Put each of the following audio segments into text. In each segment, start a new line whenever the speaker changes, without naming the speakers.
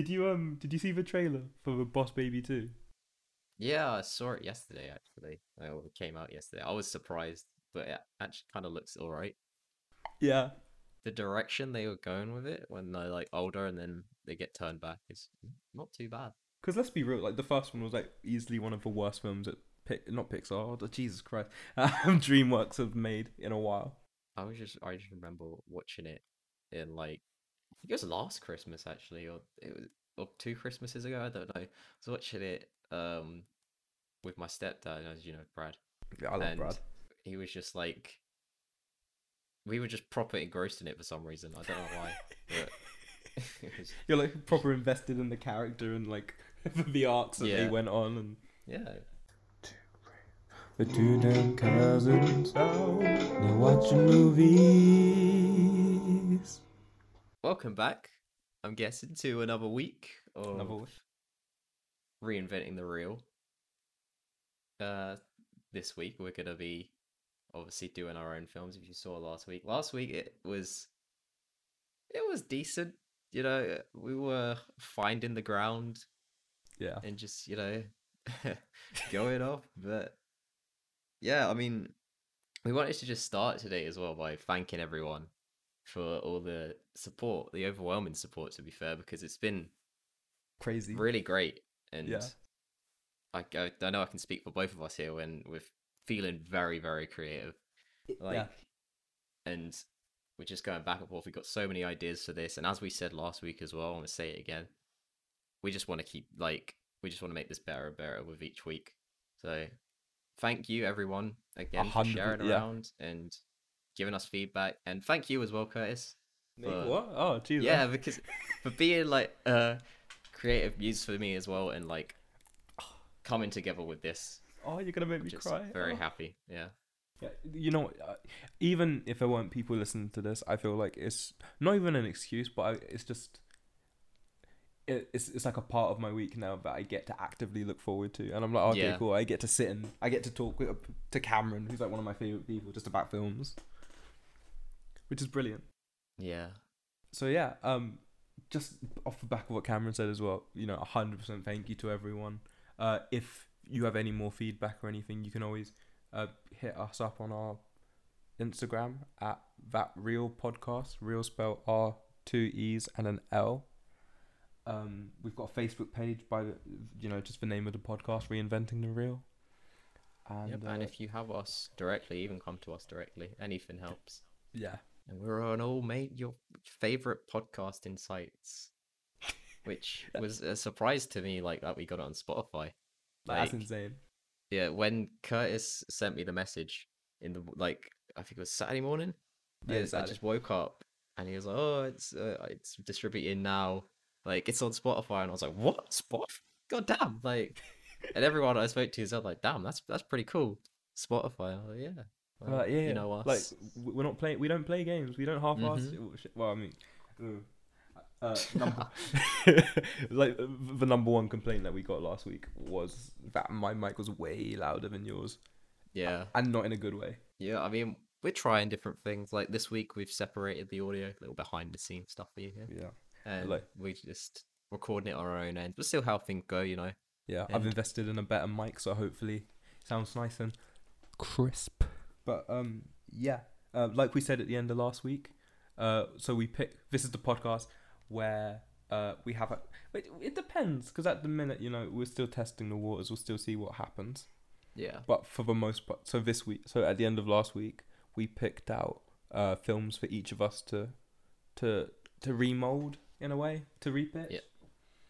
Did you um? Did you see the trailer for the Boss Baby 2?
Yeah, I saw it yesterday. Actually, Oh, it came out yesterday. I was surprised, but it actually kind of looks all right.
Yeah.
The direction they were going with it when they're like older and then they get turned back is not too bad.
Because let's be real, like the first one was like easily one of the worst films that Pic- not Pixar, oh, Jesus Christ, um, DreamWorks have made in a while.
I was just I just remember watching it in like think it was last Christmas actually, or it was or two Christmases ago. I don't know. I was watching it um with my stepdad, as you know, Brad.
Yeah, I love
and
Brad.
He was just like, we were just proper engrossed in it for some reason. I don't know why. but was,
You're like proper invested in the character and like the arcs that they went on and.
yeah,
The two damn cousins out, they're watching movies.
Welcome back. I'm guessing to another week of
Another wish.
reinventing the reel. Uh, this week we're gonna be obviously doing our own films. If you saw last week, last week it was it was decent. You know, we were finding the ground
Yeah.
and just you know going off. But yeah, I mean, we wanted to just start today as well by thanking everyone for all the support, the overwhelming support. To be fair, because it's been
Crazy.
really great and
Yeah.
I, I I know I can speak for both of us here when we're feeling very very creative like
yeah.
and we're just going back and forth we've got so many ideas for this and as we said last week as well i'm gonna say it again we just want to keep like we just want to make this better and better with each week so thank you everyone again for sharing
yeah.
around and giving us feedback and thank you as well curtis for-
what? Oh, geez.
yeah because for being like uh creative muse for me as well and like coming together with this
Oh, you're gonna make
i'm
me cry.
very
Oh.
happy yeah
Yeah, you know, uh, even if there weren't people listening to this, I feel like it's not even an excuse, but I, it's just it, it's it's like a part of my week now that I get to actively look forward to, and I'm like, okay,
Yeah.
cool. I get to sit and I get to talk with, to Cameron, who's like one of my favorite people, just about films, which is brilliant.
yeah
So yeah, um, just off the back of what Cameron said as well, you know, hundred percent thank you to everyone. Uh, if you have any more feedback or anything, you can always uh hit us up on our Instagram at that reel podcast, reel spell R two E's and an L. Um, we've got a Facebook page by the, you know, just the name of the podcast, reinventing the reel. And,
yep.
uh,
and if you have us directly even come to us directly anything helps
yeah,
and we're on all mate your favorite podcasting sites which was a surprise to me like that we got it on spotify
that's insane.
yeah when curtis sent me the message in the like i think it was saturday morning
Yeah,
I- I just woke up and he was like, "Oh, it's uh, it's distributing now. Like it's on Spotify." And I was like, "What? Spotify? God damn!" Like, and everyone I spoke to is like, "Damn, that's that's pretty cool." Spotify. Like, yeah. Well,
Uh, yeah,
you know us.
Like we're not playing. We don't play games. We don't half-ass.
Mhm.
Well, I mean, uh, uh, number, like uh, the number one complaint that we got last week was that my mic was way louder than yours,
yeah,
and not in a good way.
yeah. I mean, we're trying different things. Like this week, we've separated the audio, a little behind the scenes stuff for you here,
Yeah,
and
like-
we just recording it on our own end, but still how things go, you know.
yeah. I've invested in a better mic, so hopefully it sounds nice and crisp. But um, yeah, uh, like we said at the end of last week, uh, so we pick. This is the podcast where uh we have a. It, it depends because at the minute, you know, we're still testing the waters. We'll still see what happens.
Yeah,
But for the most part, so this week, so at the end of last week, we picked out uh films for each of us to to to remold in a way to repitch.
Yep.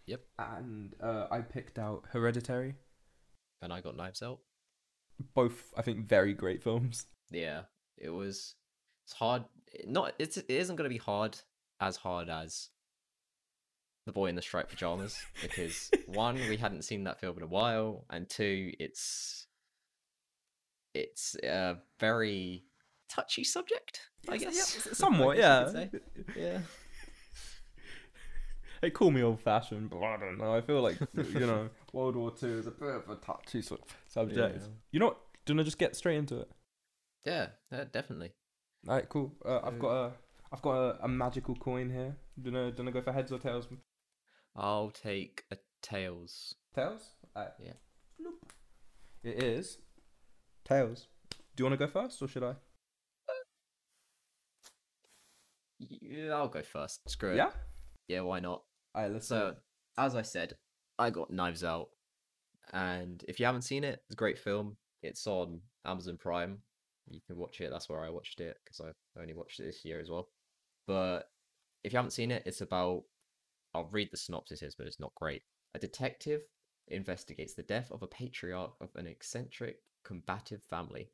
Yep.
And uh, I picked out Hereditary.
and I got Knives Out.
Both, I think, very great films.
Yeah, it was. It's hard. Eh, not. It's. It isn't going to be hard as hard as the boy in the striped pajamas because one, we hadn't seen that film in a while, and two, it's. It's a very touchy subject. I
Yes,
guess.
yeah,
I
somewhat, yeah.
Yeah.
They call me old fashioned, but I don't know. I feel like you know, World War Two is a bit of a touchy sort of subject.
Yeah.
You know what? Do you want to just get straight into it?
Yeah. yeah, definitely.
All right, cool. Uh, I've got a, I've got a, a magical coin here. Do know, do know go for heads or tails?
I'll take a tails.
Tails. Alright.
Yeah.
Nope. It is tails. Do you want to go first, or should I?
Yeah, I'll go first. Screw it.
Yeah.
Yeah, why not?
Alright. Let's.
So, as I said, I got Knives Out, and if you haven't seen it, it's a great film. It's on Amazon Prime. You can watch it. That's where I watched it because I only watched it this year as well. But if you haven't seen it, it's about. I'll read the synopsis, here, but it's not great. A detective investigates the death of a patriarch of an eccentric, combative family.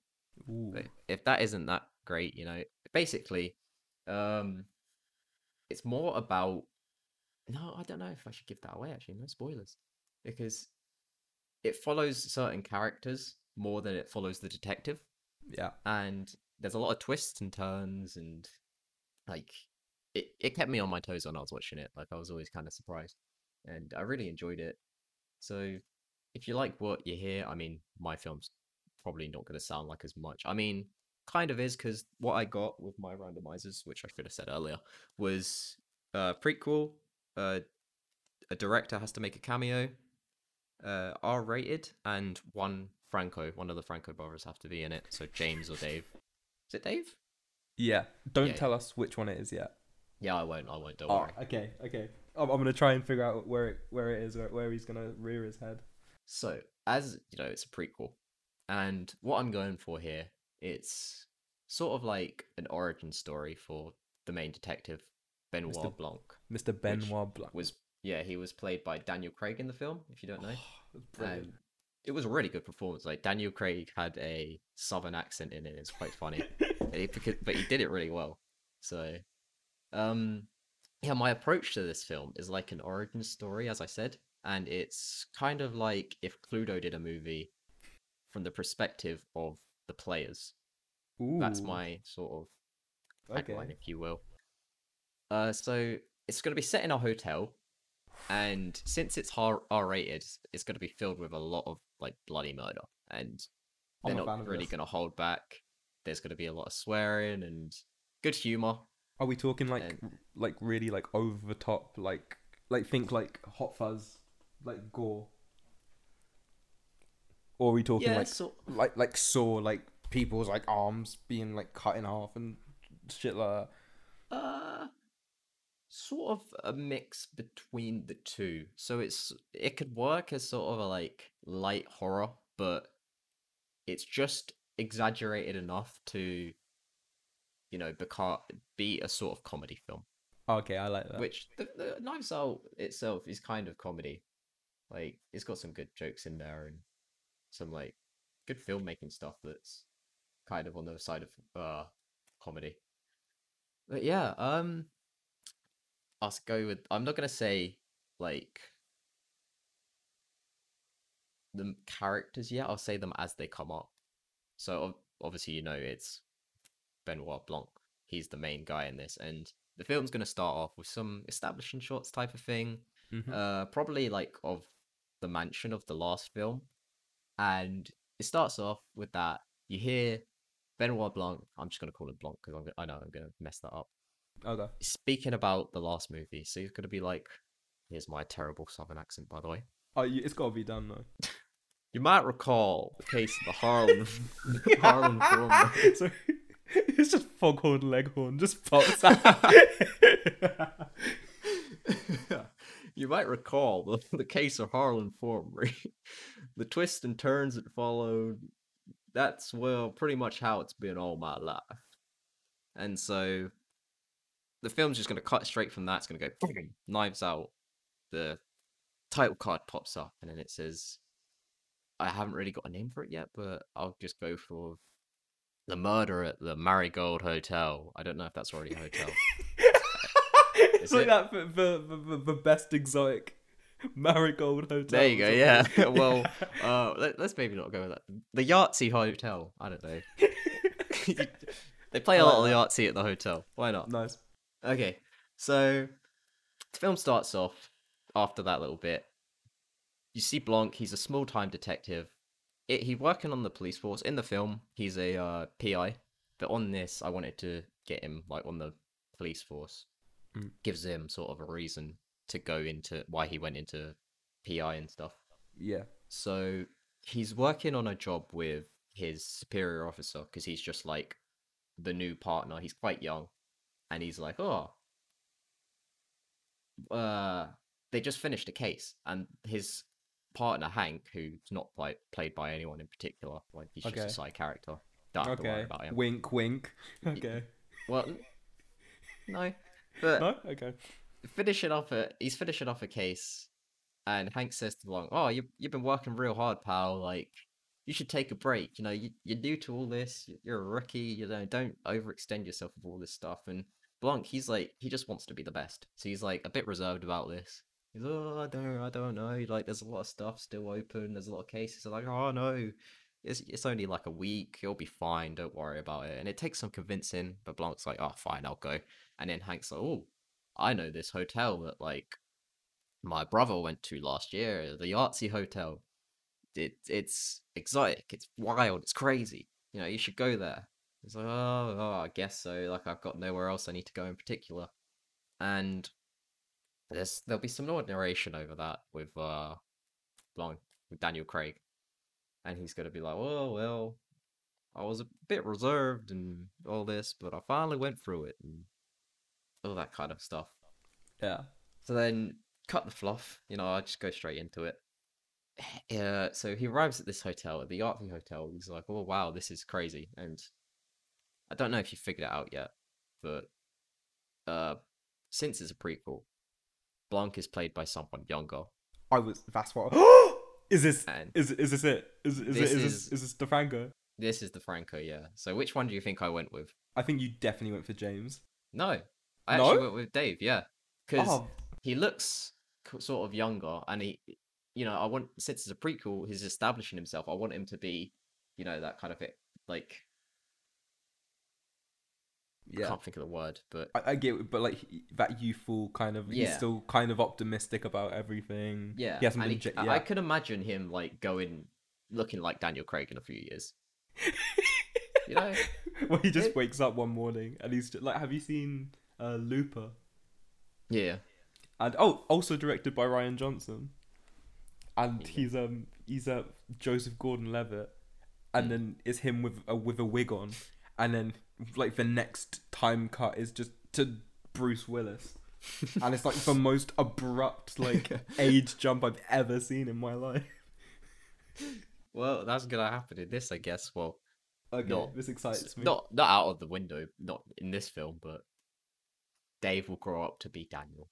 If that isn't that great, you know, basically, um, it's more about. No, I don't know if I should give that away. Actually, no spoilers, because it follows certain characters more than it follows the detective,
Yeah.
and there's a lot of twists and turns, and like it, it kept me on my toes when I was watching it. Like I was always kind of surprised, and I really enjoyed it. So, if you like what you hear, I mean, my film's probably not going to sound like as much. I mean, kind of is because what I got with my randomizers, which I should have said earlier, was a prequel. Uh, a director has to make a cameo, uh, R rated, and one Franco, one of the Franco brothers have to be in it. So James or Dave. Is it Dave?
Yeah. Don't
Yeah.
tell us which one it is yet.
Yeah, I won't. I won't. Don't
Oh,
worry.
okay, okay. I'm, I'm gonna try and figure out where it where it is, where, where he's gonna rear his head.
So, as you know, it's a prequel, and what I'm going for here, it's sort of like an origin story for the main detective, Benoit
Mr.
Blanc.
Mr. Benoit Blanc.
Was yeah, he was played by Daniel Craig in the film. If you don't know,
Brilliant.
and it was a really good performance. Like Daniel Craig had a southern accent in it. It's quite funny, but he did it really well. So, um, yeah, my approach to this film is like an origin story, as I said, and it's kind of like if Cluedo did a movie from the perspective of the players. That's my sort of
okay.
if you will. Uh, so it's going to be set in a hotel, and since it's R rated, it's going to be filled with a lot of like bloody murder, and they're
fan
not really going to hold back. There's going to be a lot of swearing and good humor.
Are we talking like
and-
like really like over the top like like think like Hot Fuzz like gore? Or are we talking
Yeah,
like
so
like like saw like people's like arms being like cut in half and shit like that?
Sort of a mix between the two. So it's it could work as sort of a like light horror, but it's just exaggerated enough to, you know, beca- be a sort of comedy film.
Okay, I like that.
Which the, the Knives Out itself is kind of comedy. Like it's got some good jokes in there and some like good filmmaking stuff that's kind of on the side of uh comedy. But yeah, um I'll s- go with I'm not gonna say like the characters yet, I'll say them as they come up. So obviously you know it's Benoit Blanc. He's the main guy in this and the film's going to start off with some establishing shots type of thing
Mhm.
uh probably like of the mansion of the last film and it starts off with that you hear benoit blanc i'm just going to call him blanc because i know i'm going to mess that up
Okay.
speaking about the last movie so you're going to be like here's my terrible southern accent by the way
Oh, it's got to be done though.
you might recall the case of the harlem harlem film
so it's just foghorn leghorn just pops out.
you might recall the, the case of Harlan Thrombey, the twists and turns that followed. That's well, pretty much how it's been all my life. And so, the film's just going to cut straight from that. It's going to go knives out. The title card pops up, and then it says, "I haven't really got a name for it yet, but I'll just go for." The murder at the Marigold Hotel. I don't know if that's already a hotel.
it's like
it?
that for the, the, best exotic marigold hotel.
There you go. Yeah. well, uh, let, us maybe not go with that. The Yahtzee Hotel. I don't know. they play a lot of the Yahtzee at the hotel. Why not?
nice.
Okay. So the film starts off after that little bit. You see Blanc. He's a small-time detective. It, he's working on the police force. In the film, he's a uh, PI. But on this, I wanted to get him like on the police force.
Mm.
Gives him sort of a reason to go into why he went into PI and stuff.
Yeah.
So he's working on a job with his superior officer because he's just like the new partner. He's quite young, and he's like, "Oh, uh, they just finished a case, and his partner Hank, who's not like played by anyone in particular, like he's just a side character. Don't have to worry about him.
Wink, wink. Okay.
Well, no, but
No. Okay.
finishing off a he's finishing off a case and Hank says to Blanc, Oh, you you've been working real hard, pal, like you should take a break. You know, you you're new to all this, you're a rookie, you know, don't overextend yourself with all this stuff. And Blanc, he's like he just wants to be the best. So he's like a bit reserved about this. He's oh I don't I don't know. Like there's a lot of stuff still open, there's a lot of cases. I'm like, oh no. It's, it's only like a week. You'll be fine. Don't worry about it. And it takes some convincing. But Blanc's like, oh, fine, I'll go. And then Hank's like, oh, I know this hotel that like my brother went to last year, the Yahtzee hotel. It it's exotic, it's wild, it's crazy. You know, you should go there. It's like, oh, oh, I guess so. Like I've got nowhere else I need to go in particular. And there's there'll be some narration over that with uh Blanc with Daniel Craig. And he's gonna be like, Oh well, I was a bit reserved and all this, but I finally went through it and all that kind of stuff.
Yeah.
So then cut the fluff, you know, I just go straight into it. Yeah, so he arrives at this hotel, at the Yahtzee Hotel. He's like, "Oh wow, this is crazy." And I don't know if you figured it out yet, but uh, since it's a prequel, Blanc is played by someone younger,
I was. That's what. is this?
and
Is is this it? Is is
This
it? Is
is-
this is this DeFranco?
this is the Franco. Yeah. So which one do you think I went with?
I think you definitely went for James.
No, I
No?
actually went with Dave. Yeah, because
Oh,
he looks sort of younger and he you know i want since it's a prequel he's establishing himself i want him to be you know that kind of it like i can't think of the word but
I, I get, it, but like that youthful kind of. He's still kind of optimistic about everything.
yeah,
He hasn't been.
he-
ja-
I-
yeah.
i could imagine him like going looking like daniel craig in a few years you know
well, he just
it-
wakes up one morning and he's just, like, "Have you seen uh, Looper?"
yeah
And oh, also directed by Rian Johnson. And
Yeah.
he's um he's uh, Joseph Gordon-Levitt, and
Mm.
then it's him with a with a wig on, and then like the next time cut is just to Bruce Willis, and it's like the most abrupt like age jump I've ever seen in my life.
well that's gonna happen in this i guess well
Okay,
No.
this excites me.
not not out of the window not in this film but dave will grow up to be daniel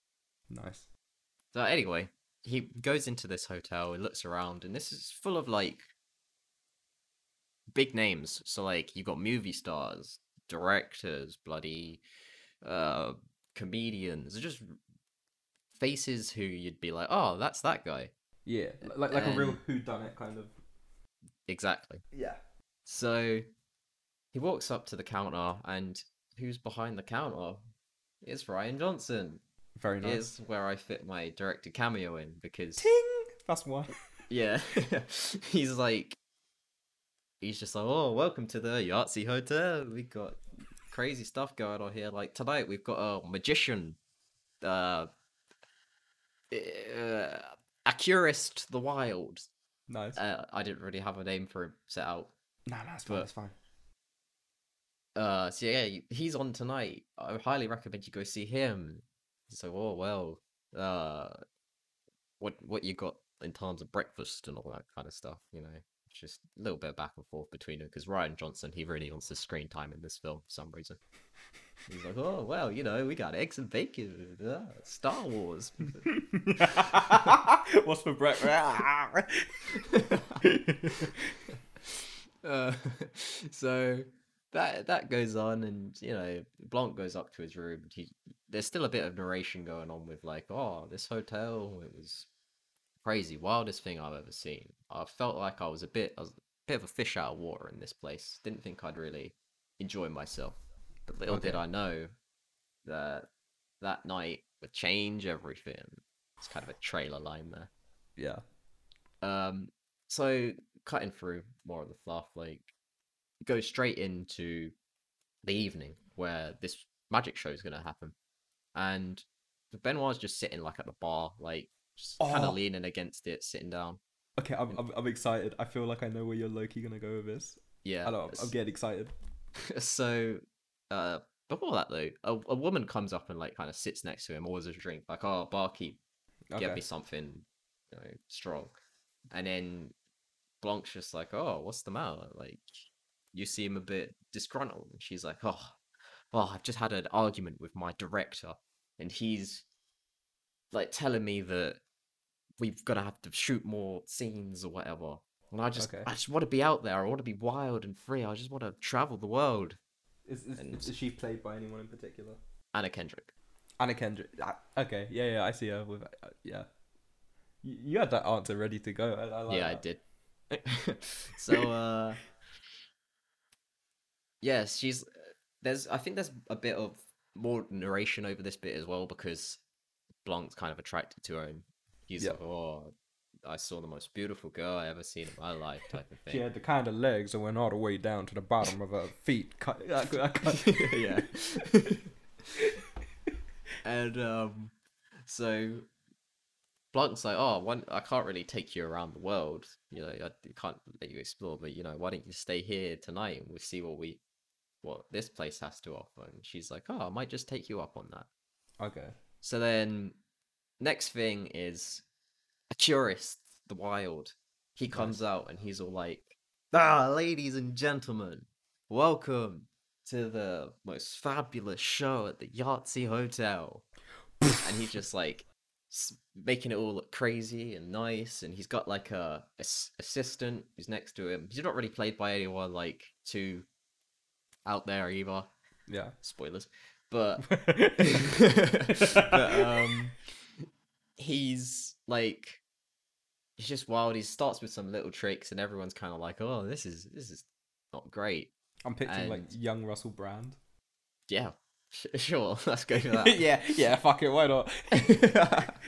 nice.
So anyway, he goes into this hotel and looks around, and this is full of like big names. So like you've got movie stars, directors, bloody uh comedians, just faces who you'd be like, oh, that's that guy.
Yeah, like like a real
And-
who done it kind of.
Exactly.
Yeah.
So he walks up to the counter, and who's behind the counter? It's Rian Johnson.
Very nice.
Here's where I fit my director cameo in because
Ting. That's one.
Yeah. he's like he's just like, Oh, welcome to the Yahtzee Hotel. We got crazy stuff going on here. Like tonight we've got a magician, uh, uh Accurist the Wild.
Nice.
Uh, I didn't really have a name for him set out.
nah, nah, it's fine.
but-
It's fine.
Uh, so yeah, he's on tonight. I highly recommend you go see him. So, oh well, uh, what what you got in terms of breakfast and all that kind of stuff, you know, just a little bit back and forth between them because Rian Johnson he really wants the screen time in this film for some reason. He's like, oh well, you know, we got eggs and bacon, uh, Star Wars.
What's for breakfast?
uh, so that that goes on, and you know, Blanc goes up to his room. He there's still a bit of narration going on with like, oh, this hotel, it was crazy, wildest thing I've ever seen. I felt like I was a bit, I was a bit of a fish out of water in this place. Didn't think I'd really enjoy myself, but little did I know that that night would change everything. It's kind of a trailer line there.
yeah.
Um, so cutting through more of the fluff, like go straight into the evening where this magic show is going to happen, and Benoit's just sitting like at the bar, like just kind
Oh.
of leaning against it, sitting down.
Okay, I'm, I'm I'm excited. I feel like I know where you're low key gonna go with this.
Yeah.
I know. I'm, I'm getting excited.
so uh before that though a, a woman comes up and like kind of sits next to him orders a drink like oh barkeep
Okay.
get me something you know strong and then blanc's just like oh what's the matter like you seem a bit disgruntled and she's like oh well i've just had an argument with my director and he's like telling me that we've got to have to shoot more scenes or whatever and i just
Okay.
i just want to be out there i want to be wild and free i just want to travel the world
Is, is,
and-
is she played by anyone in particular?
anna kendrick
Anna Kendrick. Ah, Okay, yeah, yeah, I see her with. Uh, yeah, you, you had that answer ready to go. I, I like
yeah, I did. so, uh, yes, she's there's. I think there's a bit of more narration over this bit as well because Blanc's kind of attracted to her, and he's
Yeah.
like, "Oh, I saw the most beautiful girl I ever seen in my life," type of thing.
She had the kind of legs that went all the way down to the bottom of her feet. Cut, I, I
yeah. and um, so Blanc's like, oh, one, I can't really take you around the world. You know, I can't let you explore, but you know, why don't you stay here tonight and we'll see what we, what this place has to offer. And she's like, oh, I might just take you up on that.
Okay.
So then, next thing is a tourist, the wild. He comes out and he's all like, "Ah, ladies and gentlemen, welcome to the most fabulous show at the Yahtzee Hotel." and he's just like making it all look crazy and nice. And he's got like a, ass- assistant who's next to him. He's not really played by anyone like too out there either.
Yeah.
Spoilers, but but um he's like he's just wild he starts with some little tricks and everyone's kind of like oh this is this is not great
I'm picturing like young Russell Brand.
yeah sure let's go for that
yeah, yeah. Fuck it. Why not?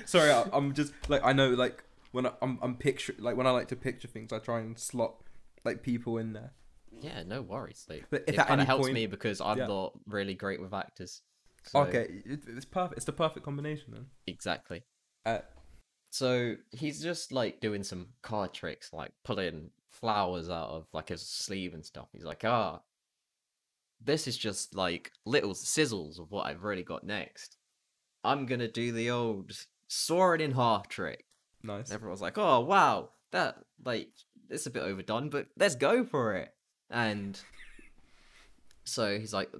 Sorry, I, I'm just like I know like when I, I'm I'm picture like when I like to picture things, I try and slot like people in there.
yeah no worries like
But if
it kind of helps
point-
me because i'm
Yeah.
not really great with actors so-
Okay, it, it's perfect. It's the perfect combination then.
exactly
Uh,
so he's just like doing some card tricks like pulling flowers out of like his sleeve and stuff. He's like ah this is just like little sizzles of what i've really got next. I'm gonna do the old sword in half trick.
Nice.
and everyone's like oh wow that like it's a bit overdone but let's go for it. And so he's like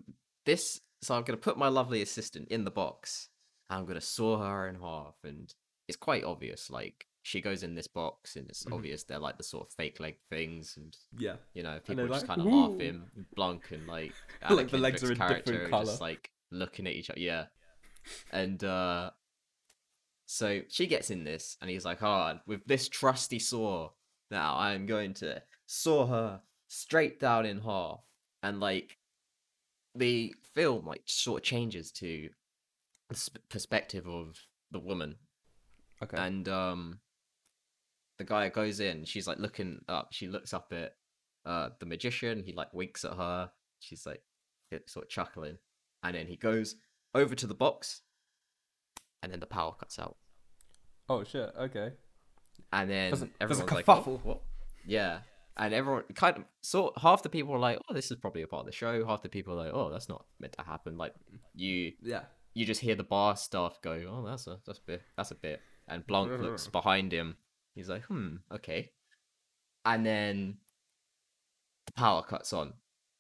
this so i'm gonna put my lovely assistant in the box i'm gonna saw her in half and it's quite obvious like she goes in this box and it's
Mhm.
obvious they're like the sort of fake leg things and
Yeah.
you know people just
like,
kind of laughing blanc and like
Like the legs are different
character are
colour.
just like looking at each other yeah and uh so she gets in this and he's like oh with this trusty saw now i'm going to saw her straight down in half and like the film like sort of changes to perspective of the woman
Okay.
and um the guy goes in she's like looking up she looks up at uh the magician he like winks at her she's like sort of chuckling and then he goes over to the box and then the power cuts out
oh shit. Okay.
and then
There's a- there's
everyone's like "Oh,
kerfuffle."
what yeah and everyone kind of sort half the people are like oh this is probably a part of the show half the people are like oh that's not meant to happen like you
Yeah.
You just hear the bar staff go, "Oh, that's a that's a bit that's a bit," and Blanc looks behind him. He's like, "Hmm, okay," and then the power cuts on,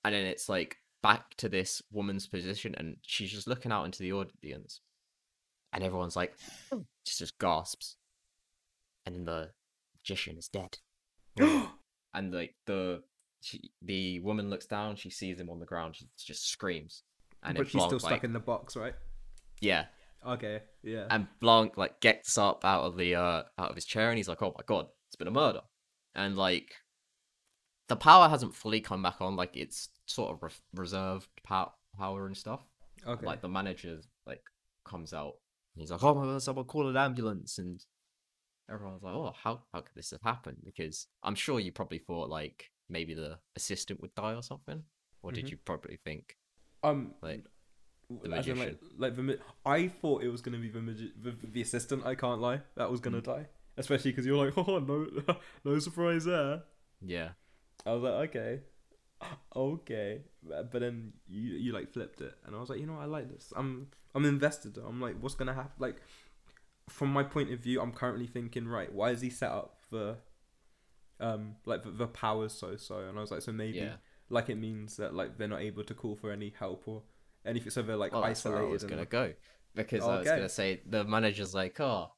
and then it's like back to this woman's position, and she's just looking out into the audience, and everyone's like, just just gasps, and then the magician is dead, and like the she, the woman looks down, she sees him on the ground, she just screams, and
but
then
she's still stuck
like,
in the box, right?
Yeah,
Okay. Yeah.
and Blanc like gets up out of the uh out of his chair and he's like, "Oh my god, it's been a murder," and like the power hasn't fully come back on, like it's sort of re- reserved power power and stuff.
okay.
Like the manager like comes out and he's like, "Oh my god, someone call an ambulance!" and everyone's like, "Oh, how how could this have happened?" Because I'm sure you probably thought like maybe the assistant would die or something, or did
Mhm.
you probably think
um.
like The
in, like, like the, I thought it was gonna be the, magi- the the assistant. I can't lie, that was gonna
Mm.
die. Especially because you're like, oh no, no surprise there.
Yeah.
I was like, okay, okay, but but then you you like flipped it, and I was like, you know, what, I like this. I'm I'm invested. I'm like, what's gonna happen? Like, from my point of view, I'm currently thinking, right, why is he set up for, um, like the, the powers so so? And I was like, so maybe
Yeah.
like it means that like they're not able to call for any help or anything, so they're like
Well, that's where
isolated.
I was
and-
gonna go because I was gonna say the manager's like, oh,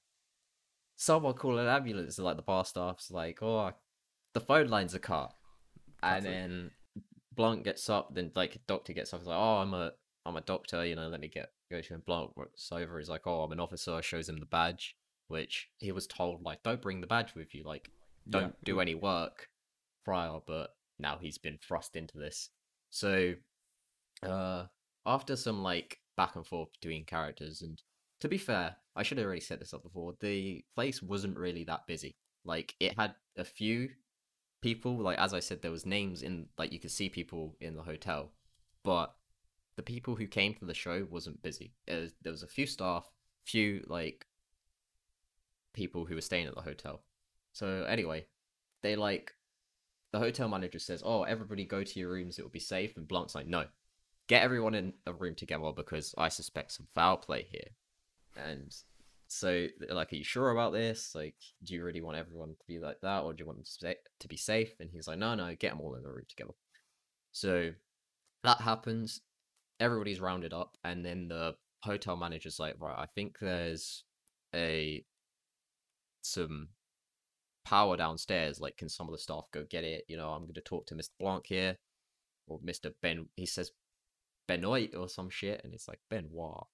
someone call an ambulance. Like the bar staff's like, oh, the phone line's are cut, and
Classic.
then Blanc gets up. Then like doctor gets up. He's like, oh, I'm a I'm a doctor. You know, let me get go to him. Blanc walks over. He's like, oh, I'm an officer. Shows him the badge, which he was told like, don't bring the badge with you. Like, don't do any work prior. But now he's been thrust into this. So, uh, after some like back and forth between characters, and to be fair, I should have already set this up before. The place wasn't really that busy. Like it had a few people. Like as I said, there was names in like you could see people in the hotel, but the people who came to the show wasn't busy. Was, there was a few staff, few like people who were staying at the hotel. So anyway, they like the hotel manager says, "Oh, everybody go to your rooms. It will be safe." And Blanc's like, "No, get everyone in a room together because I suspect some foul play here." And so, like, "Are you sure about this? Like, do you really want everyone to be like that, or do you want them to, be safe?" And he's like, "No, no, get them all in the room together." So that happens. Everybody's rounded up, and then the hotel manager's like, "Right, I think there's a some power downstairs. Like, can some of the staff go get it? You know, I'm going to talk to Mr. Blanc here, or Mr. Ben. He says Benoit or some shit, and it's like Benoit.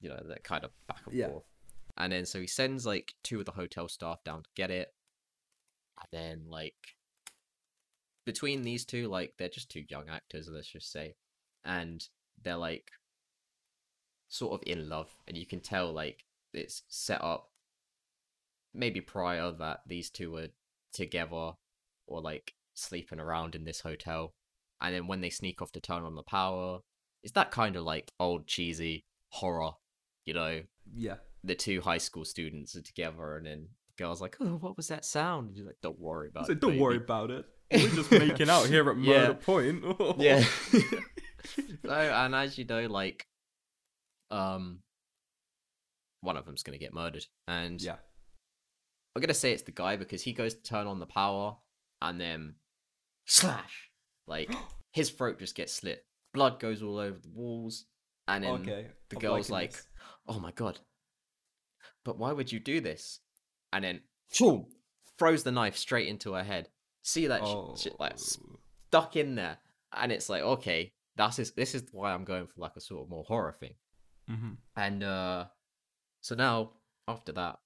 You know, that kind of back and
Yeah.
forth. And then so he sends like two of the hotel staff down to get it, and then like between these two, like they're just two young actors, let's just say, and they're like sort of in love, and you can tell like it's set up maybe prior that these two were together or like sleeping around in this hotel, and then when they sneak off to turn on the power, it's that kind of like old cheesy horror, you know,
Yeah.
the two high school students are together, and then the girl's like, "Oh, what was that sound?" And you're like, "Don't worry about
So
it.
don't worry about it. We're just making out here at
Yeah.
Murder Point.
yeah. so, and as you know, like, um, one of them's gonna get murdered, and
yeah.
I'm gonna say it's the guy because he goes to turn on the power, and then slash, like his throat just gets slit, blood goes all over the walls, and then
Okay.
the
I'm
girl's like,
this.
"Oh my god, but why would you do this?" And then, boom, throws the knife straight into her head. See that
oh.
shit, like stuck in there, and it's like, okay, that's is this is why I'm going for like a sort of more horror thing.
Mhm.
And uh so now after that,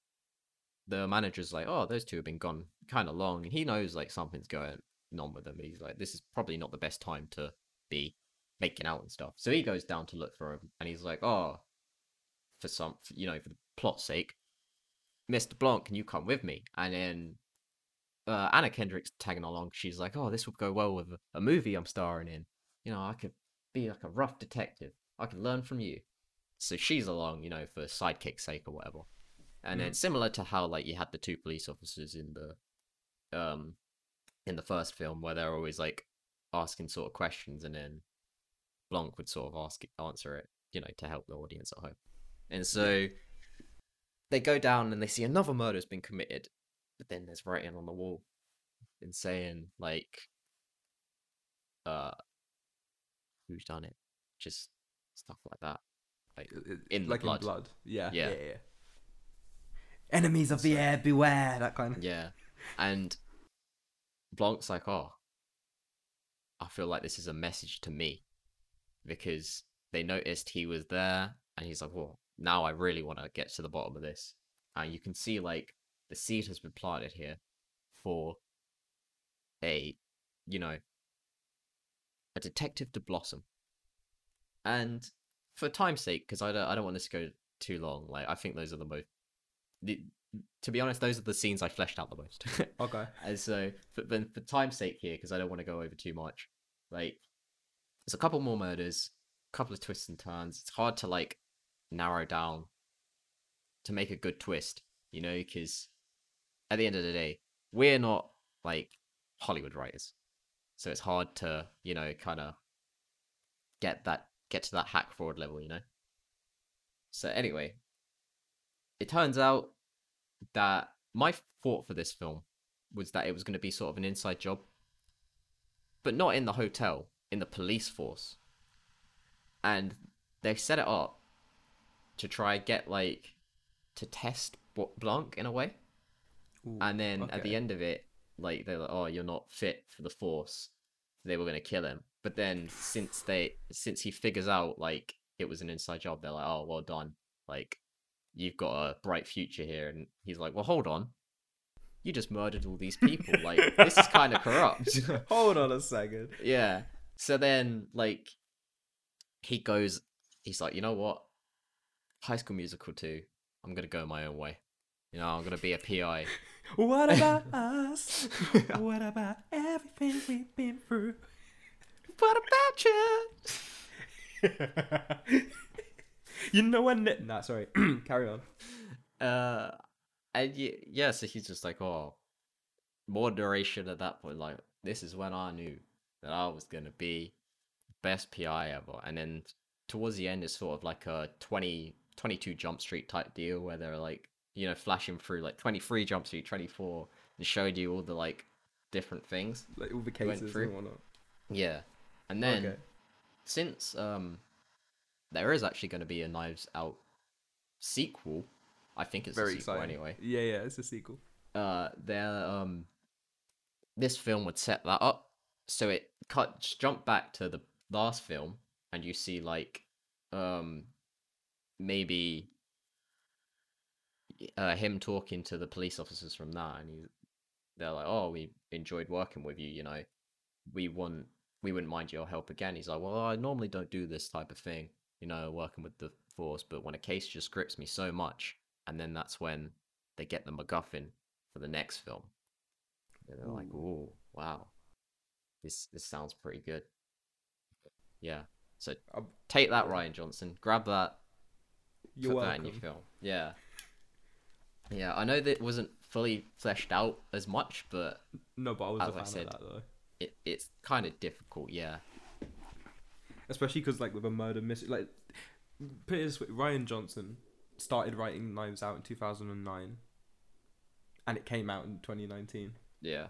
the manager's like, oh, those two have been gone kind of long, and he knows like something's going on with him. He's like, this is probably not the best time to be making out and stuff. So he goes down to look for him, and he's like, oh, for some, you know, for the plot's sake, Mr. Blanc, can you come with me? And then uh, Anna Kendrick's tagging along. She's like, oh, this would go well with a, a movie I'm starring in. You know, I could be like a rough detective. I can learn from you. So she's along, you know, for sidekick's sake or whatever. And then similar to how like you had the two police officers in the um in the first film where they're always like asking sort of questions and then Blanc would sort of ask answer it, you know, to help the audience at home. And so they go down and they see another murder's been committed, but then there's writing on the wall and saying like uh who's done it? Just stuff like that. Like in the
like
blood.
in blood. Yeah.
Yeah.
Yeah. yeah. Enemies of the heir, beware. That kind of.
Yeah. And Blanc's like, oh, I feel like this is a message to me because they noticed he was there and he's like, well, now I really want to get to the bottom of this. And you can see, like, the seed has been planted here for a, you know, a detective to blossom. And for time's sake, because I don't, I don't want this to go too long, like, I think those are the most. The, to be honest, those are the scenes I fleshed out the most.
Okay.
And so, for, but for time's sake here, because I don't want to go over too much, like, there's a couple more murders, a couple of twists and turns. It's hard to like narrow down to make a good twist, you know, because at the end of the day, we're not like Hollywood writers, so it's hard to you know kind of get that get to that hack fraud level, you know. So anyway, it turns out that my thought for this film was that it was going to be sort of an inside job, but not in the hotel, in the police force. And they set it up to try get like to test Bl- Blanc in a way,
Ooh,
and then at the end of it, like they're like, "Oh, you're not fit for the force." They were going to kill him, but then since they since he figures out like it was an inside job, they're like, "Oh, well done." Like you've got a bright future here and he's like well hold on. You just murdered all these people. Like this is kind of corrupt.
Hold on a second.
yeah. So then like he goes he's like you know what? High school musical 2 i'm gonna go my own way. You know i'm gonna be a pi
What about us? what about everything we've been through?
what about you
you know when? Nah, sorry. Carry on.
uh and yeah so he's just like oh more duration at that point like this is when i knew that i was gonna be best pi ever and then towards the end it's sort of like a 20 22 jump street type deal where they're like you know flashing through like 23 jump street 24 and showed you all the like different things
Like all the cases and whatnot.
yeah and then
Okay.
since um there is actually going to be a knives out sequel. I think it's
Very
a sequel
exciting.
anyway.
Yeah, yeah, it's a sequel.
uh there um this film would set that up. So it cut jump back to the last film and you see like um maybe uh him talking to the police officers from that and he they're like oh we enjoyed working with you you know. We want we wouldn't mind your help again. He's like well i normally don't do this type of thing you know working with the force but when a case just grips me so much and then that's when they get the MacGuffin for the next film. And they're like, "Ooh, wow, this this sounds pretty good." Yeah. So
Um,
take that, Rian Johnson. Grab that.
You're
put
welcome.
that in your film. Yeah. Yeah, I know that wasn't fully fleshed out as much, but
No, but I was
As
a
I
fan
said.
of that though.
it, it's kind of difficult. Yeah.
Especially because like with a murder mystery, like put it this way, Rian Johnson started writing Knives Out in 2009, and it came out in 2019.
Yeah.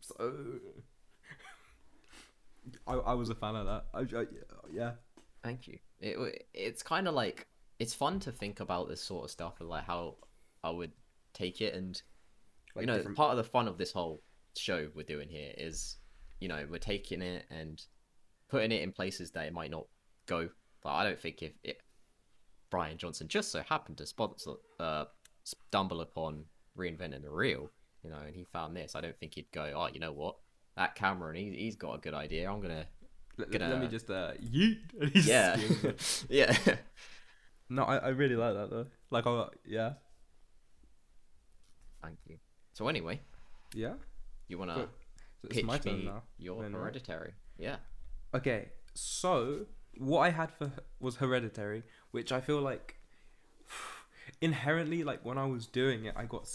So I, I was a fan of that. I, I, yeah.
Thank you. It it's kind of like it's fun to think about this sort of stuff and like how I would take it and
Like
you know
different-
part of the fun of this whole show we're doing here is you know we're taking it and putting it in places that it might not go but i don't think if it brian johnson just so happened to sponsor uh stumble upon reinventing the reel you know and he found this i don't think he'd go oh you know what that cameron he, he's got a good idea i'm gonna
let, let me just uh, yeet.
yeah yeah
No, I, I really like that though. Like, I yeah,
thank you so anyway
yeah.
you wanna
So it's
pitch
my turn
me
now.
your
then, right?
hereditary yeah
Okay, so what I had for was Hereditary, which I feel like inherently, like when I was doing it, I got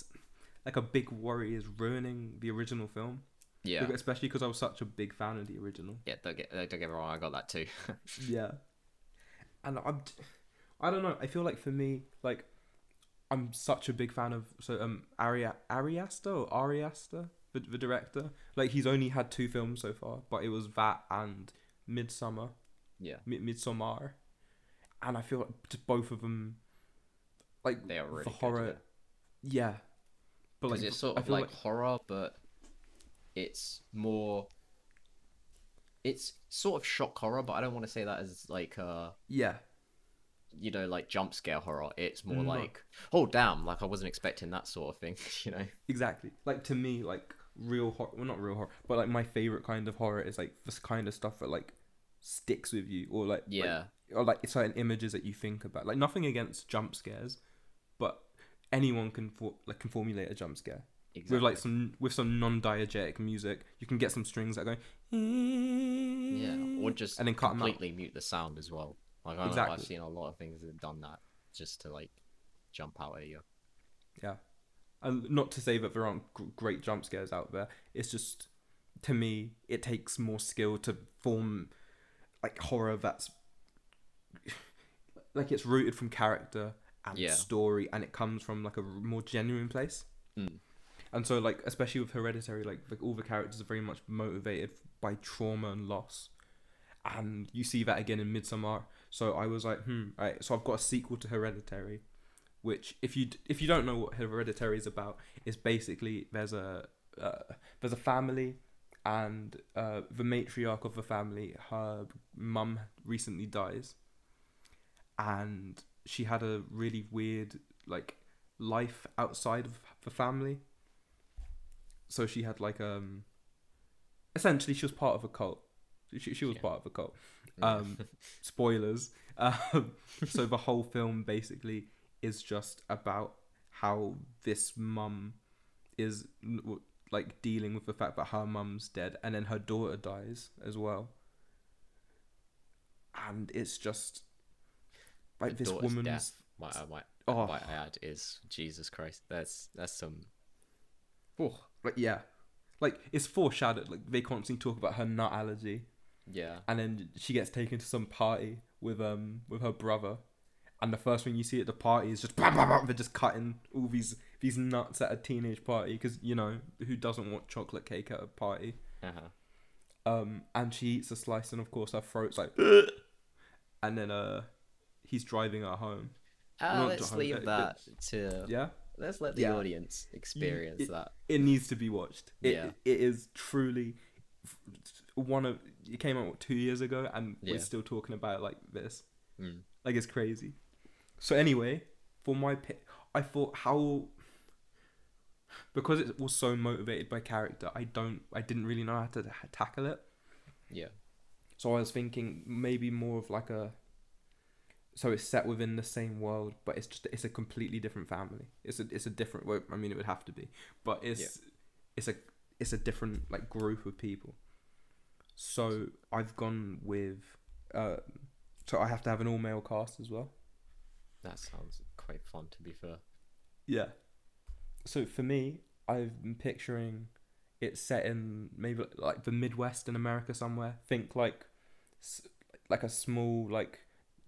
like a big worry is ruining the original film.
yeah
especially because I was such a big fan of the original.
yeah don't get don't get me wrong i got that too
Yeah, and I'm, I don't know. I feel like for me, like I'm such a big fan of so um Ari Ari Aster or Ari Aster, the, the director. Like he's only had two films so far, but it was that and Midsommar.
yeah
Mid- Midsommar, and I feel like both of them, like
They are really
the
good,
horror, yeah. But
because
like
it's sort of
feel
like, horror, but it's more. It's sort of shock horror, but I don't want to say that as like uh
yeah,
you know like jump scare horror. It's more
No.
like oh damn, like I wasn't expecting that sort of thing. You know?
exactly. Like to me, like real horror. Well, not real horror, but like my favorite kind of horror is like this kind of stuff that like sticks with you, or like like-
Yeah,
or like certain images that you think about. Like nothing against jump scares, but anyone can for- like can formulate a jump scare.
exactly.
with like some with some non-diegetic music. You can get some strings that go.
Yeah, or just
and then cut
completely mute the sound as well. Like I know I've seen a lot of things that have done that just to like jump out at you.
Yeah, and not to say that there aren't gr- great jump scares out there. It's just to me, it takes more skill to form like horror that's like it's rooted from character and
Yeah.
story, and it comes from like a more genuine place.
Mm.
And so, like especially with Hereditary, like, like all the characters are very much motivated by trauma and loss, and you see that again in Midsommar. So I was like, hmm, right. So I've got a sequel to Hereditary, which if you if you don't know what Hereditary is about, is basically there's a uh, there's a family, and uh, the matriarch of the family, her mum recently dies, and she had a really weird like life outside of the family. So she had like um, essentially she was part of a cult. She she was
Yeah.
part of a cult. Um, spoilers. Um, so the whole film basically is just about how this mum is like dealing with the fact that her mum's dead and then her daughter dies as well. And it's just like
The
this woman's
death, might, I might,
Oh.
might I add, is Jesus Christ. That's that's some.
oh, like yeah. Like it's foreshadowed. Like they constantly talk about her nut allergy.
Yeah.
and then she gets taken to some party with um with her brother, and the first thing you see at the party is just blah, blah, blah, they're just cutting all these these nuts at a teenage party because you know who doesn't want chocolate cake at a party.
Uh-huh.
Um, and she eats a slice, and of course her throat's like, and then uh, he's driving her home.
Uh,
Not
let's
to-
leave
uh,
that to.
Yeah,
Let's let the
Yeah.
audience experience
it-
that.
it needs to be watched. It,
Yeah.
it is truly one of. It came out what, two years ago, and
Yeah.
we're still talking about it like this.
Mm.
Like it's crazy. So anyway, for my pick, I thought how because it was so motivated by character, I don't, I didn't really know how to tackle it.
Yeah.
So I was thinking maybe more of like a. So it's set within the same world, but it's just it's a completely different family. It's a it's a different. Well, I mean, it would have to be, but it's it's a it's a different like group of people. So I've gone with. Uh, so I have to have an all male cast as well.
That sounds quite fun, to be fair.
Yeah. So for me, I've been picturing it set in maybe like the Midwest in America somewhere. Think like like a small like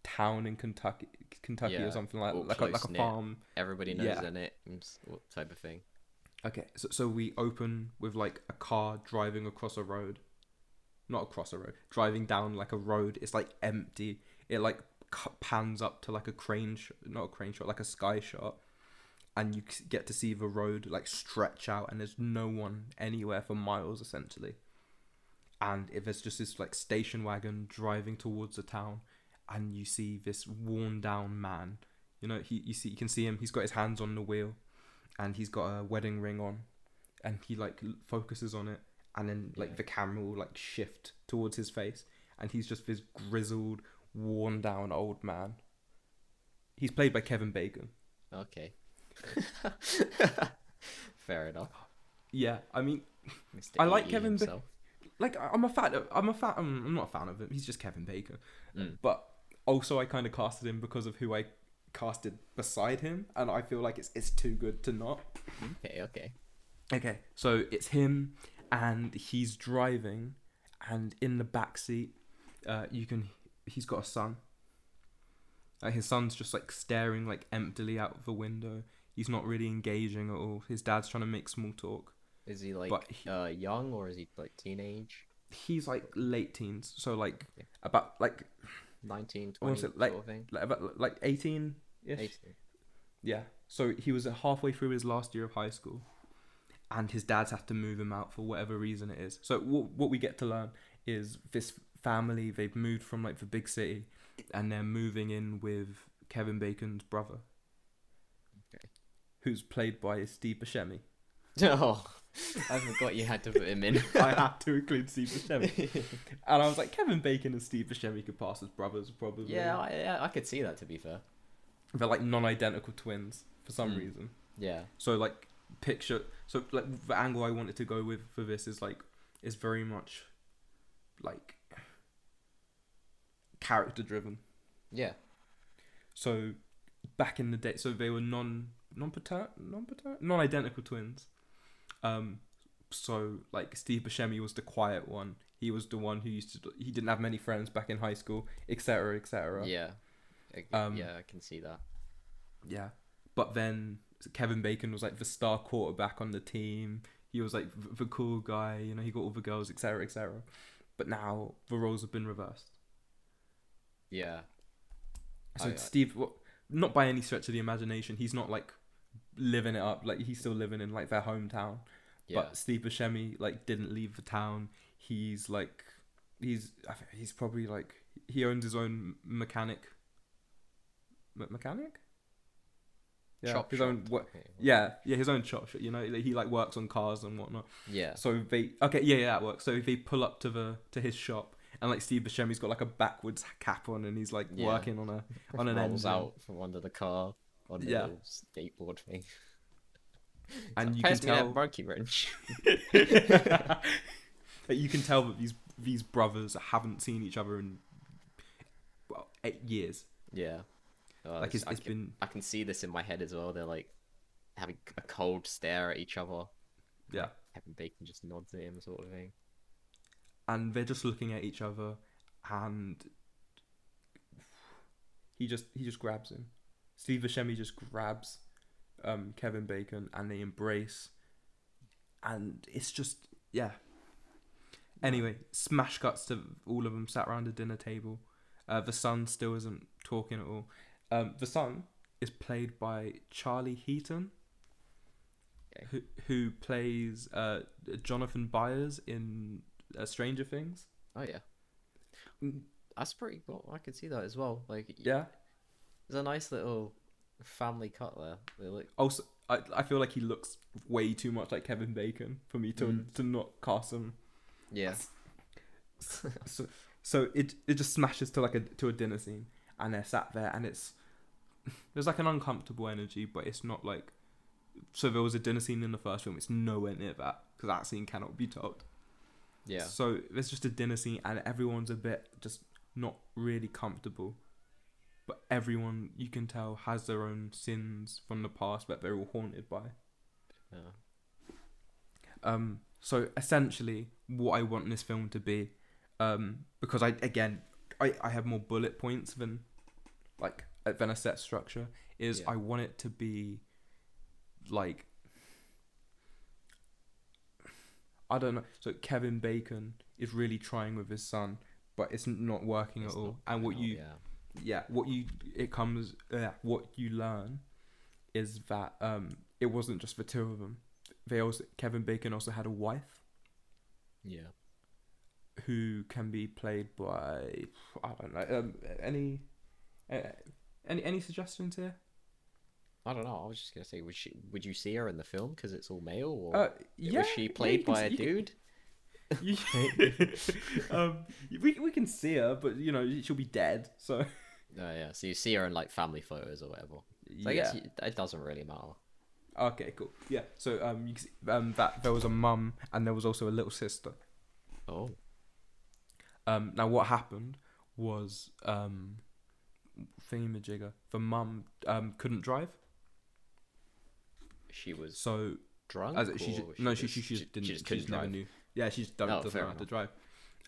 town in Kentucky, Kentucky
Yeah,
or something like
or
like a, like a farm.
Everybody knows
Yeah.
in it, s- what type of thing.
Okay, so so we open with like a car driving across a road, not across a road, driving down like a road. It's like empty. It like cu- pans up to like a crane, sh- not a crane shot, like a sky shot, and you get to see the road like stretch out, and there's no one anywhere for miles essentially. And if there's just this like station wagon driving towards the town, and you see this worn down man, you know, he you see you can see him. He's got his hands on the wheel and he's got a wedding ring on and he like focuses on it and then like the camera will like shift towards his face and he's just this grizzled worn down old man he's played by kevin bacon
Okay. Fair enough.
yeah i mean
Mr.
I like
E.E.
Kevin Ba- like i'm a fan of, i'm a fan I'm, I'm not a fan of him he's just kevin bacon
Mm.
but also i kind of casted him because of who i casted beside him and i feel like it's, it's too good to not
Okay, okay.
Okay, so it's him, and he's driving, and in the back seat, uh, you can. He's got a son. Uh, his son's just like staring like emptily out of the window. He's not really engaging at all. His dad's trying to make small talk.
Is he like
he-
uh young or is he like teenage?
He's like late teens, so like
Okay.
about like
19,
I
20
say, like-
sort of thing?
like about like eighteen ish.
18.
Yeah. So he was halfway through his last year of high school, and his dad's had to move him out for whatever reason it is. So what what we get to learn is this family they've moved from like the big city, and they're moving in with Kevin Bacon's brother,
Okay.
who's played by Steve Buscemi.
Oh, I forgot you had to put him in.
I had to include Steve Buscemi, and I was like, Kevin Bacon and Steve Buscemi could pass as brothers probably.
yeah, I, yeah, I could see that to be fair.
they're like non-identical twins for some
Mm.
reason.
Yeah.
So like picture so like the angle I wanted to go with for this is like is very much like character driven.
Yeah.
So back in the day, so they were non non non non identical twins. Um, so like Steve Buscemi was the quiet one. He was the one who used to. He didn't have many friends back in high school, etc., etc.
Yeah. I-
Um,
yeah, I can see that.
Yeah. But then Kevin Bacon was like the star quarterback on the team. He was like the the cool guy. You know, he got all the girls, etc., etc. But now the roles have been reversed.
Yeah.
So
I-
Steve, well, not by any stretch of the imagination, he's not like living it up. Like he's still living in like their hometown.
Yeah.
But Steve Buscemi like didn't leave the town. He's like, he's I think he's probably like he owns his own mechanic. Me- mechanic. Yeah,
Chop
his
shop
own. What?
type.
Yeah, yeah, his own chop shop. You know, like, he like works on cars and whatnot.
Yeah.
So they okay, yeah, yeah, that works. So they pull up to the to his shop, and like Steve Buscemi's got like a backwards cap on, and he's like
Yeah.
working on a on an
rolls
engine.
out from under the car on the
Yeah.
little skateboard thing.
and you
Pass
can
me that
tell
monkey wrench.
that you can tell that these these brothers haven't seen each other in well eight years.
yeah. Oh,
Like
it's-
it's,
I can,
been
I can see this in my head as well. They're like having a cold stare at each other.
yeah,
Kevin Bacon just nods at him, sort of thing.
And they're just looking at each other, and he just he just grabs him. Steve Buscemi just grabs um, Kevin Bacon, and they embrace, and it's just yeah. Anyway, smash cuts to all of them sat around a dinner table. Uh, the son still isn't talking at all. Um, the son is played by Charlie Heaton,
Okay.
who who plays uh, Jonathan Byers in uh, Stranger Things.
Oh yeah, that's pretty cool. I can see that as well. Like,
Yeah.
there's a nice little family cut there. They look.
Also, I, I feel like he looks way too much like Kevin Bacon for me to
Mm.
to not cast him.
Yeah.
So so it it just smashes to like a to a dinner scene, and they're sat there, and it's there's like an uncomfortable energy, but it's not like. So there was a dinner scene in the first film. It's nowhere near that because that scene cannot be told.
Yeah.
So there's just a dinner scene, and everyone's a bit just not really comfortable. But everyone, you can tell, has their own sins from the past that they're all haunted by.
yeah.
Um, so essentially, what I want this film to be, um, because I again, I, I have more bullet points than like than a set structure. Is
Yeah.
I want it to be like I don't know. So Kevin Bacon is really trying with his son, but it's not working
It's
at all. and what
out,
you
Yeah.
yeah what you it comes uh, what you learn is that um it wasn't just the two of them they also kevin bacon also had a wife
Yeah.
who can be played by i don't know um, any uh, any any suggestions here
I don't know. I was just gonna say, would she? Would you see her in the film because it's all male, or
uh yeah
was she played
can
by a dude?
you- um we, we can see her but you know she'll be dead so
Oh yeah. So you see her in like family photos or whatever. So
yeah
I guess you, it doesn't really matter.
okay cool yeah so um you can see, um that there was a mum and there was also a little sister
Oh.
Um, now what happened was um, thingamajigger. The mum um, couldn't drive,
She was
so
drunk.
as she,
or
ju- no, she, she, she
just-
just didn't.
She
She
just
just,
couldn't
never knew. Yeah, she just don't,
Oh,
doesn't know how to drive.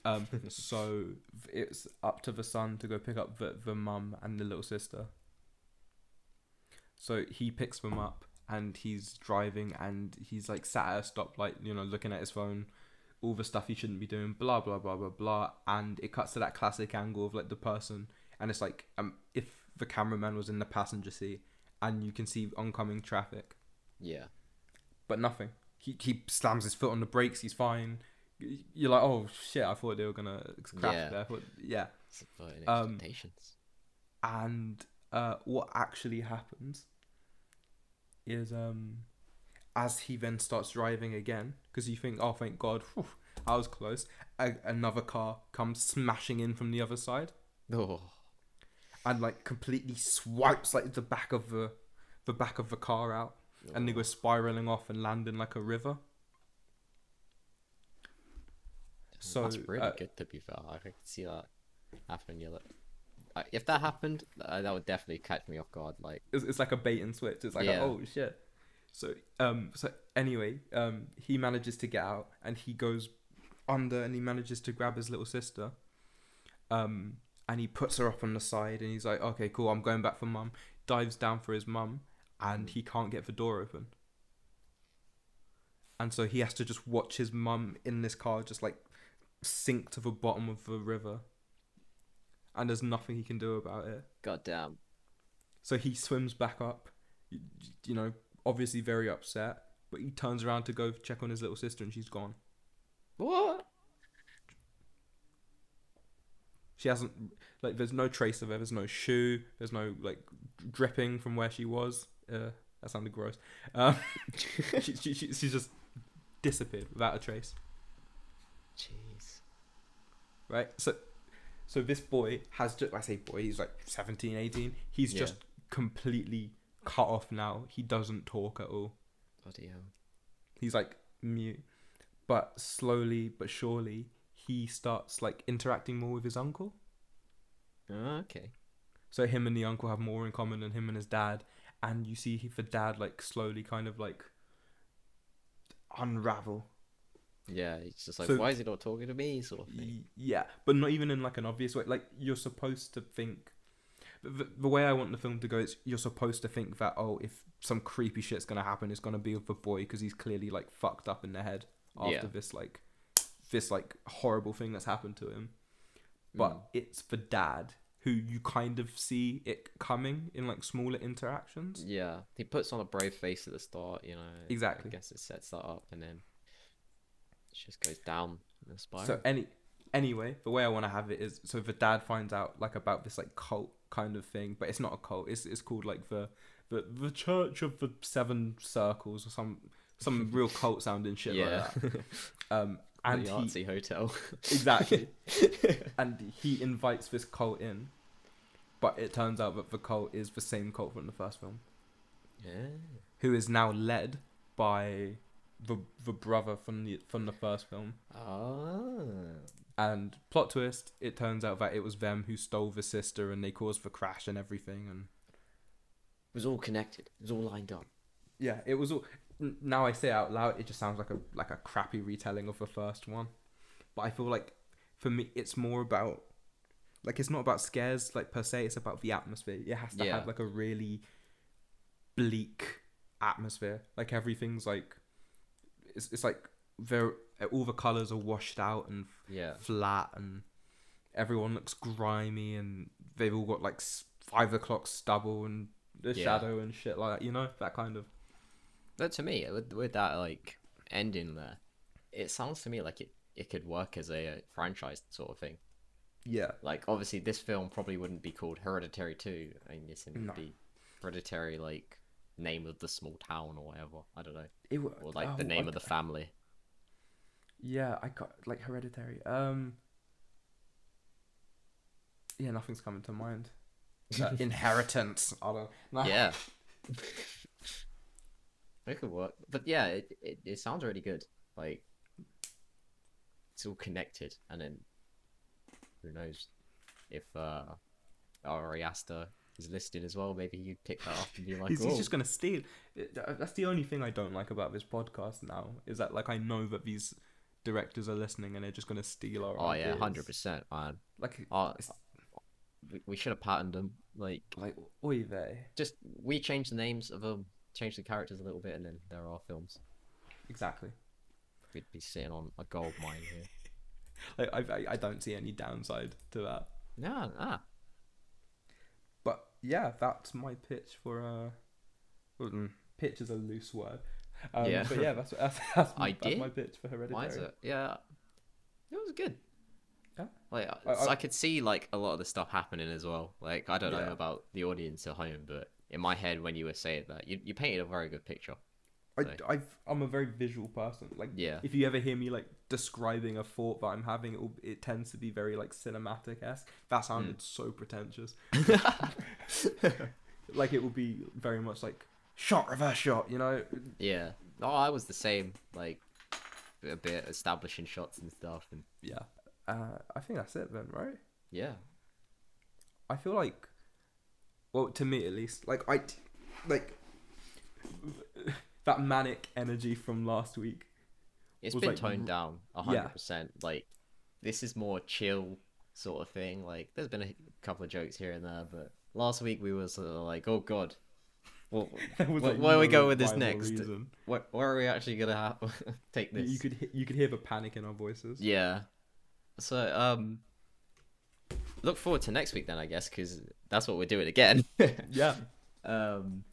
Um, so it's up to the son to go pick up the the mum and the little sister. So he picks them up and he's driving and he's like sat at a stoplight, you know, looking at his phone, all the stuff he shouldn't be doing, blah blah blah blah blah, and it cuts to that classic angle of like the person, and it's like um if the cameraman was in the passenger seat and you can see oncoming traffic,
Yeah.
but nothing. He he slams his foot on the brakes. He's fine. You're like, oh shit! I thought they were gonna crash
Yeah.
there. Thought- yeah. Um,
expectations.
And uh, what actually happens is um, as he then starts driving again, because you think, oh, thank God, whew, I was close. A- another car comes smashing in from the other side
Oh.
and like completely swipes like the back of the the back of the car out, and they go spiraling off and land in like a river. So
That's really
uh,
good to be fair. I can see that happening. Yeah. Like, uh, if that happened, uh, that would definitely catch me off guard. Like,
It's, it's like a bait and switch. It's like a, oh shit. So um so anyway um he manages to get out and he goes under and he manages to grab his little sister. Um and he puts her up on the side and he's like okay cool I'm going back for mum. Dives down for his mum and he can't get the door open. And so he has to just watch his mum in this car just like sink to the bottom of the river. And there's nothing he can do about it.
goddamn.
So he swims back up, you, you know, obviously very upset, but he turns around to go check on his little sister and she's gone.
What?
She hasn't, like, there's no trace of her, there's no shoe, there's no, like, dripping from where she was. Uh, that sounded gross. Um, she, she, she, she's just disappeared without a trace,
Jeez.
right? So, so this boy has just, I say boy, he's like 17, 18. He's
Yeah.
just completely cut off now. He doesn't talk at all.
Bloody hell.
he's like mute but slowly but surely he starts like interacting more with his uncle
Oh, okay.
so him and the uncle have more in common than him and his dad and you see the dad like slowly kind of like unravel
Yeah, it's just like,
So-
why is he not talking to me? Sort of thing.
Yeah but not even in like an obvious way like you're supposed to think the, the way i want the film to go is you're supposed to think that oh if some creepy shit's gonna happen it's gonna be with the boy because he's clearly like fucked up in the head after
Yeah.
this like this like horrible thing that's happened to him but
Mm.
it's the dad who you kind of see it coming in like smaller interactions
Yeah, he puts on a brave face at the start, you know.
Exactly.
I guess it sets that up, and then it just goes down in a spiral.
so any anyway the way i want to have it is so the dad finds out like about this like cult kind of thing but it's not a cult it's, it's called like the the the church of the seven circles or some some real cult sounding shit
Yeah.
like that um and
the
he
artsy hotel.
exactly and he invites this cult in but it turns out that the cult is the same cult from the first film
yeah.
who is now led by the the brother from the from the first film
Ah.
And plot twist, it turns out that it was them who stole the sister and they caused the crash and everything. And
It was all connected. It was all lined up.
yeah, it was all. Now I say it out loud, it just sounds like a like a crappy retelling of the first one. But I feel like for me, it's more about like it's not about scares like per se. It's about the atmosphere. It has to
Yeah.
have like a really bleak atmosphere. Like everything's like it's it's like very all the colors are washed out and
Yeah.
flat and everyone looks grimy and they've all got like five o'clock stubble and the
Yeah.
shadow and shit like that you know that kind of
But to me, with, with that like ending there, it sounds to me like it, it could work as a, uh franchise sort of thing.
yeah
Like obviously, this film probably wouldn't be called Hereditary Two. I guess it would
No.
be Hereditary, like name of the small town or whatever. I don't know,
it, wa-
or like the
oh,
name
I-
of the family.
yeah i got like hereditary um yeah nothing's coming to mind uh, inheritance i don't no.
Yeah. it could work, but yeah, it, it it sounds really good. Like it's all connected, and then who knows if uh Ari Aster is listed as well. Maybe you'd pick that up and be like,
he's, he's
"Oh,
just gonna steal that's the only thing i don't like about this podcast now is that like i know that these directors are listening and they're just gonna steal our
oh yeah, hundred percent, man.
like
Uh,
it's-
we, we should have patterned them. Like,
like oy vey.
just we change the names of them, changed the characters a little bit, and then there are films.
Exactly.
We'd be sitting on a gold mine here.
Like I, I, I don't see any downside to that.
Yeah, ah,
But yeah, that's my pitch for uh, well, mm, pitch is a loose word. Um,
Yeah.
But yeah, that's that's that's my, that's my pitch for Hereditary.
why is it? Yeah, it was good.
Yeah.
Like
I-
so
I-
I, could see like a lot of the stuff happening as well. Like I don't
Yeah.
know about the audience at home, but in my head when you were saying that, you you painted a very good picture.
I,
So-
I'm a very visual person. Like,
Yeah.
if you ever hear me like describing a thought that I'm having, it, will, it tends to be very like cinematic esque. That sounded
Hmm.
so pretentious. like it will be very much like shot, reverse shot. You know?
Yeah. Oh, I was the same. Like a bit establishing shots and stuff, and
Yeah. Uh, I think that's it then, right?
yeah.
I feel like, well, to me at least, like I, like that manic energy from last week.
It's
was
been
like
toned down a hundred percent. Like this is more chill sort of thing. Like there's been a couple of jokes here and there, but last week we were sort of like, oh god, well,
There was,
where,
like,
where we
no
go with this
rhyme or
next?
reason.
Where, where are we actually gonna ha- take this?
You could he- you could hear the panic in our voices.
Yeah. So um, look forward to next week then, I guess, because that's what we're doing again.
Yeah.
um,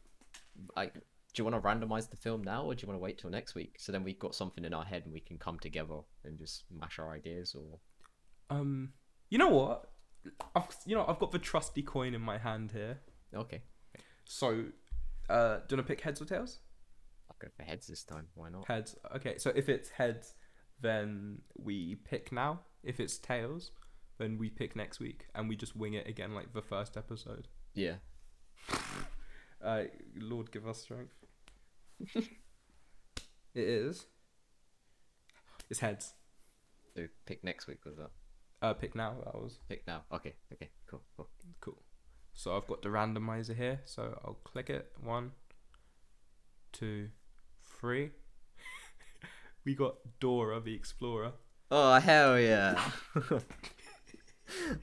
I do you want to randomize the film now, or do you want to wait till next week? So then we've got something in our head and we can come together and just mash our ideas. Or
Um, you know what? I've you know I've got the trusty coin in my hand here.
okay,
So, uh, do you want to pick heads or tails?
I'll go for heads this time. Why not?
Heads. Okay. So if it's heads, then we pick now. If it's tails, then we pick next week, and we just wing it again like the first episode.
Yeah.
Uh, Lord, give us strength. it is. It's heads.
So pick next week with that.
Uh, pick now. That was
Pick now. Okay. Okay. Cool. Cool.
cool. So I've got the randomizer here. So I'll click it. One, two, three. we got Dora the Explorer.
Oh hell yeah!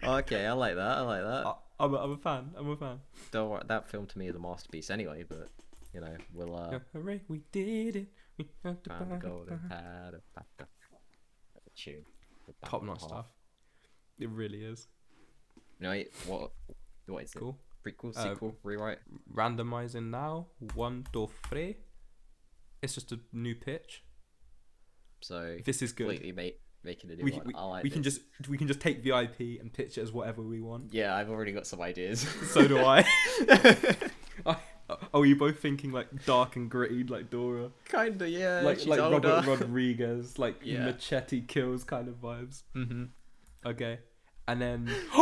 Okay, I like that. I like that.
I, I'm, a, I'm a fan. I'm a fan.
Don't worry, that film to me is a masterpiece anyway. But you know, we'll uh,
Yeah, hooray, we did it. We had to buy
golden of pata. Tune.
Top notch stuff. It really is.
You know what? What is it?
Cool.
Prequel,
Uh,
sequel, rewrite.
Randomizing now. One, two, three. It's just a new pitch.
So
This is good.
completely make, making a new
We,
one.
we,
I like
we can just we can just take the IP and pitch it as whatever we want.
Yeah, I've already got some ideas.
So do I. I. Oh, you both thinking like dark and gritty, like Dora,
Kinda, yeah.
like
she's
like
older.
Robert Rodriguez, like
Yeah.
machete kills kind of vibes.
mm-hmm.
Okay, and then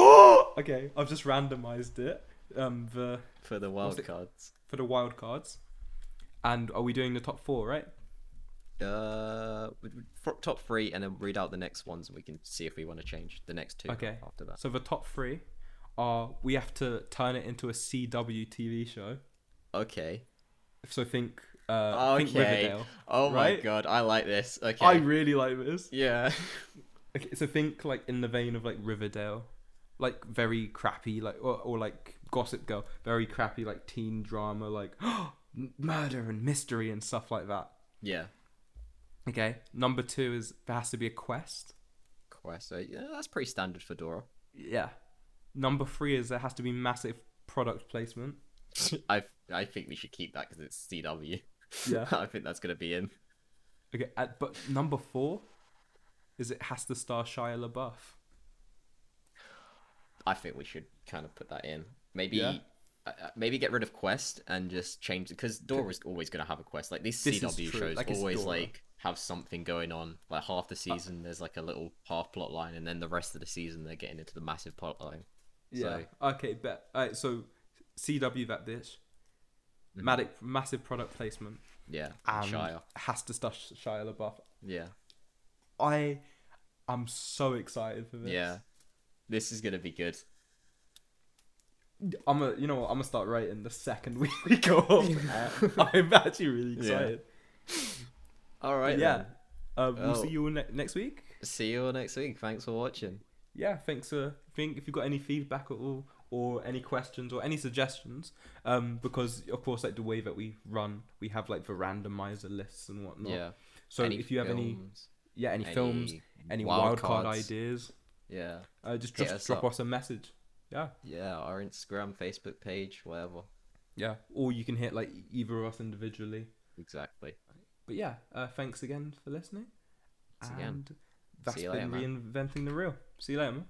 okay, I've just randomized it. Um, the
For the
What's
wild cards.
for the wild cards, and are we doing the top four, right?
Uh, top three, and then read out the next ones, and we can see if we want to change the next two.
Okay.
After that.
So the top three are we have to turn it into a CW TV show.
Okay.
So think, uh, think
Okay.
Riverdale.
Oh my god, I like this. Okay.
I really like this.
yeah.
Okay, so think like in the vein of like Riverdale, like very crappy, like or, or like Gossip Girl, very crappy like teen drama, like murder and mystery and stuff like that.
Yeah.
Okay, number two is there has to be a quest.
Quest. So, yeah, that's pretty standard for Dora.
Yeah. Number three is there has to be massive product placement.
I I think we should keep that because it's CW.
Yeah.
I think that's gonna be in.
Okay, uh, but number four is it has to star Shia LaBeouf.
I think we should kind of put that in. Maybe.
Yeah.
Uh, uh, maybe get rid of quest and just change it because Dora's always gonna have a quest. Like these
This
CW shows
like,
always like have something going on. Like half the season there's like a little half plot line, and then the rest of the season they're getting into the massive plot line.
Yeah. Okay, bet. Alright, so CW that bitch.
Mhm.
Matic, massive product placement.
Yeah,
And
Shire.
has to star Shia LaBeouf.
Yeah,
I am so excited for this.
yeah. This is gonna be good.
I'm a, you know what? I'm gonna start writing the second we, we go off. air. I'm actually really
Yeah. All right.
yeah. Uh, we'll
Oh.
see you all ne- next week.
See you all next week. Thanks for watching.
Yeah, thanks for think if you've got any feedback at all or any questions or any suggestions, um, because of course like the way that we run, we have like the randomizer lists and whatnot.
Yeah.
So
Any
if you have any yeah any,
any
films, any
wild
card ideas,
Yeah.
uh, just just
us
drop
up.
us a message. Yeah,
Yeah. Our Instagram, Facebook page, whatever.
yeah. Or you can hit like either of us individually.
Exactly.
But yeah, uh, thanks again for listening.
Thanks again.
and that's
See you
been
later, man.
reinventing the Reel. See you later, man.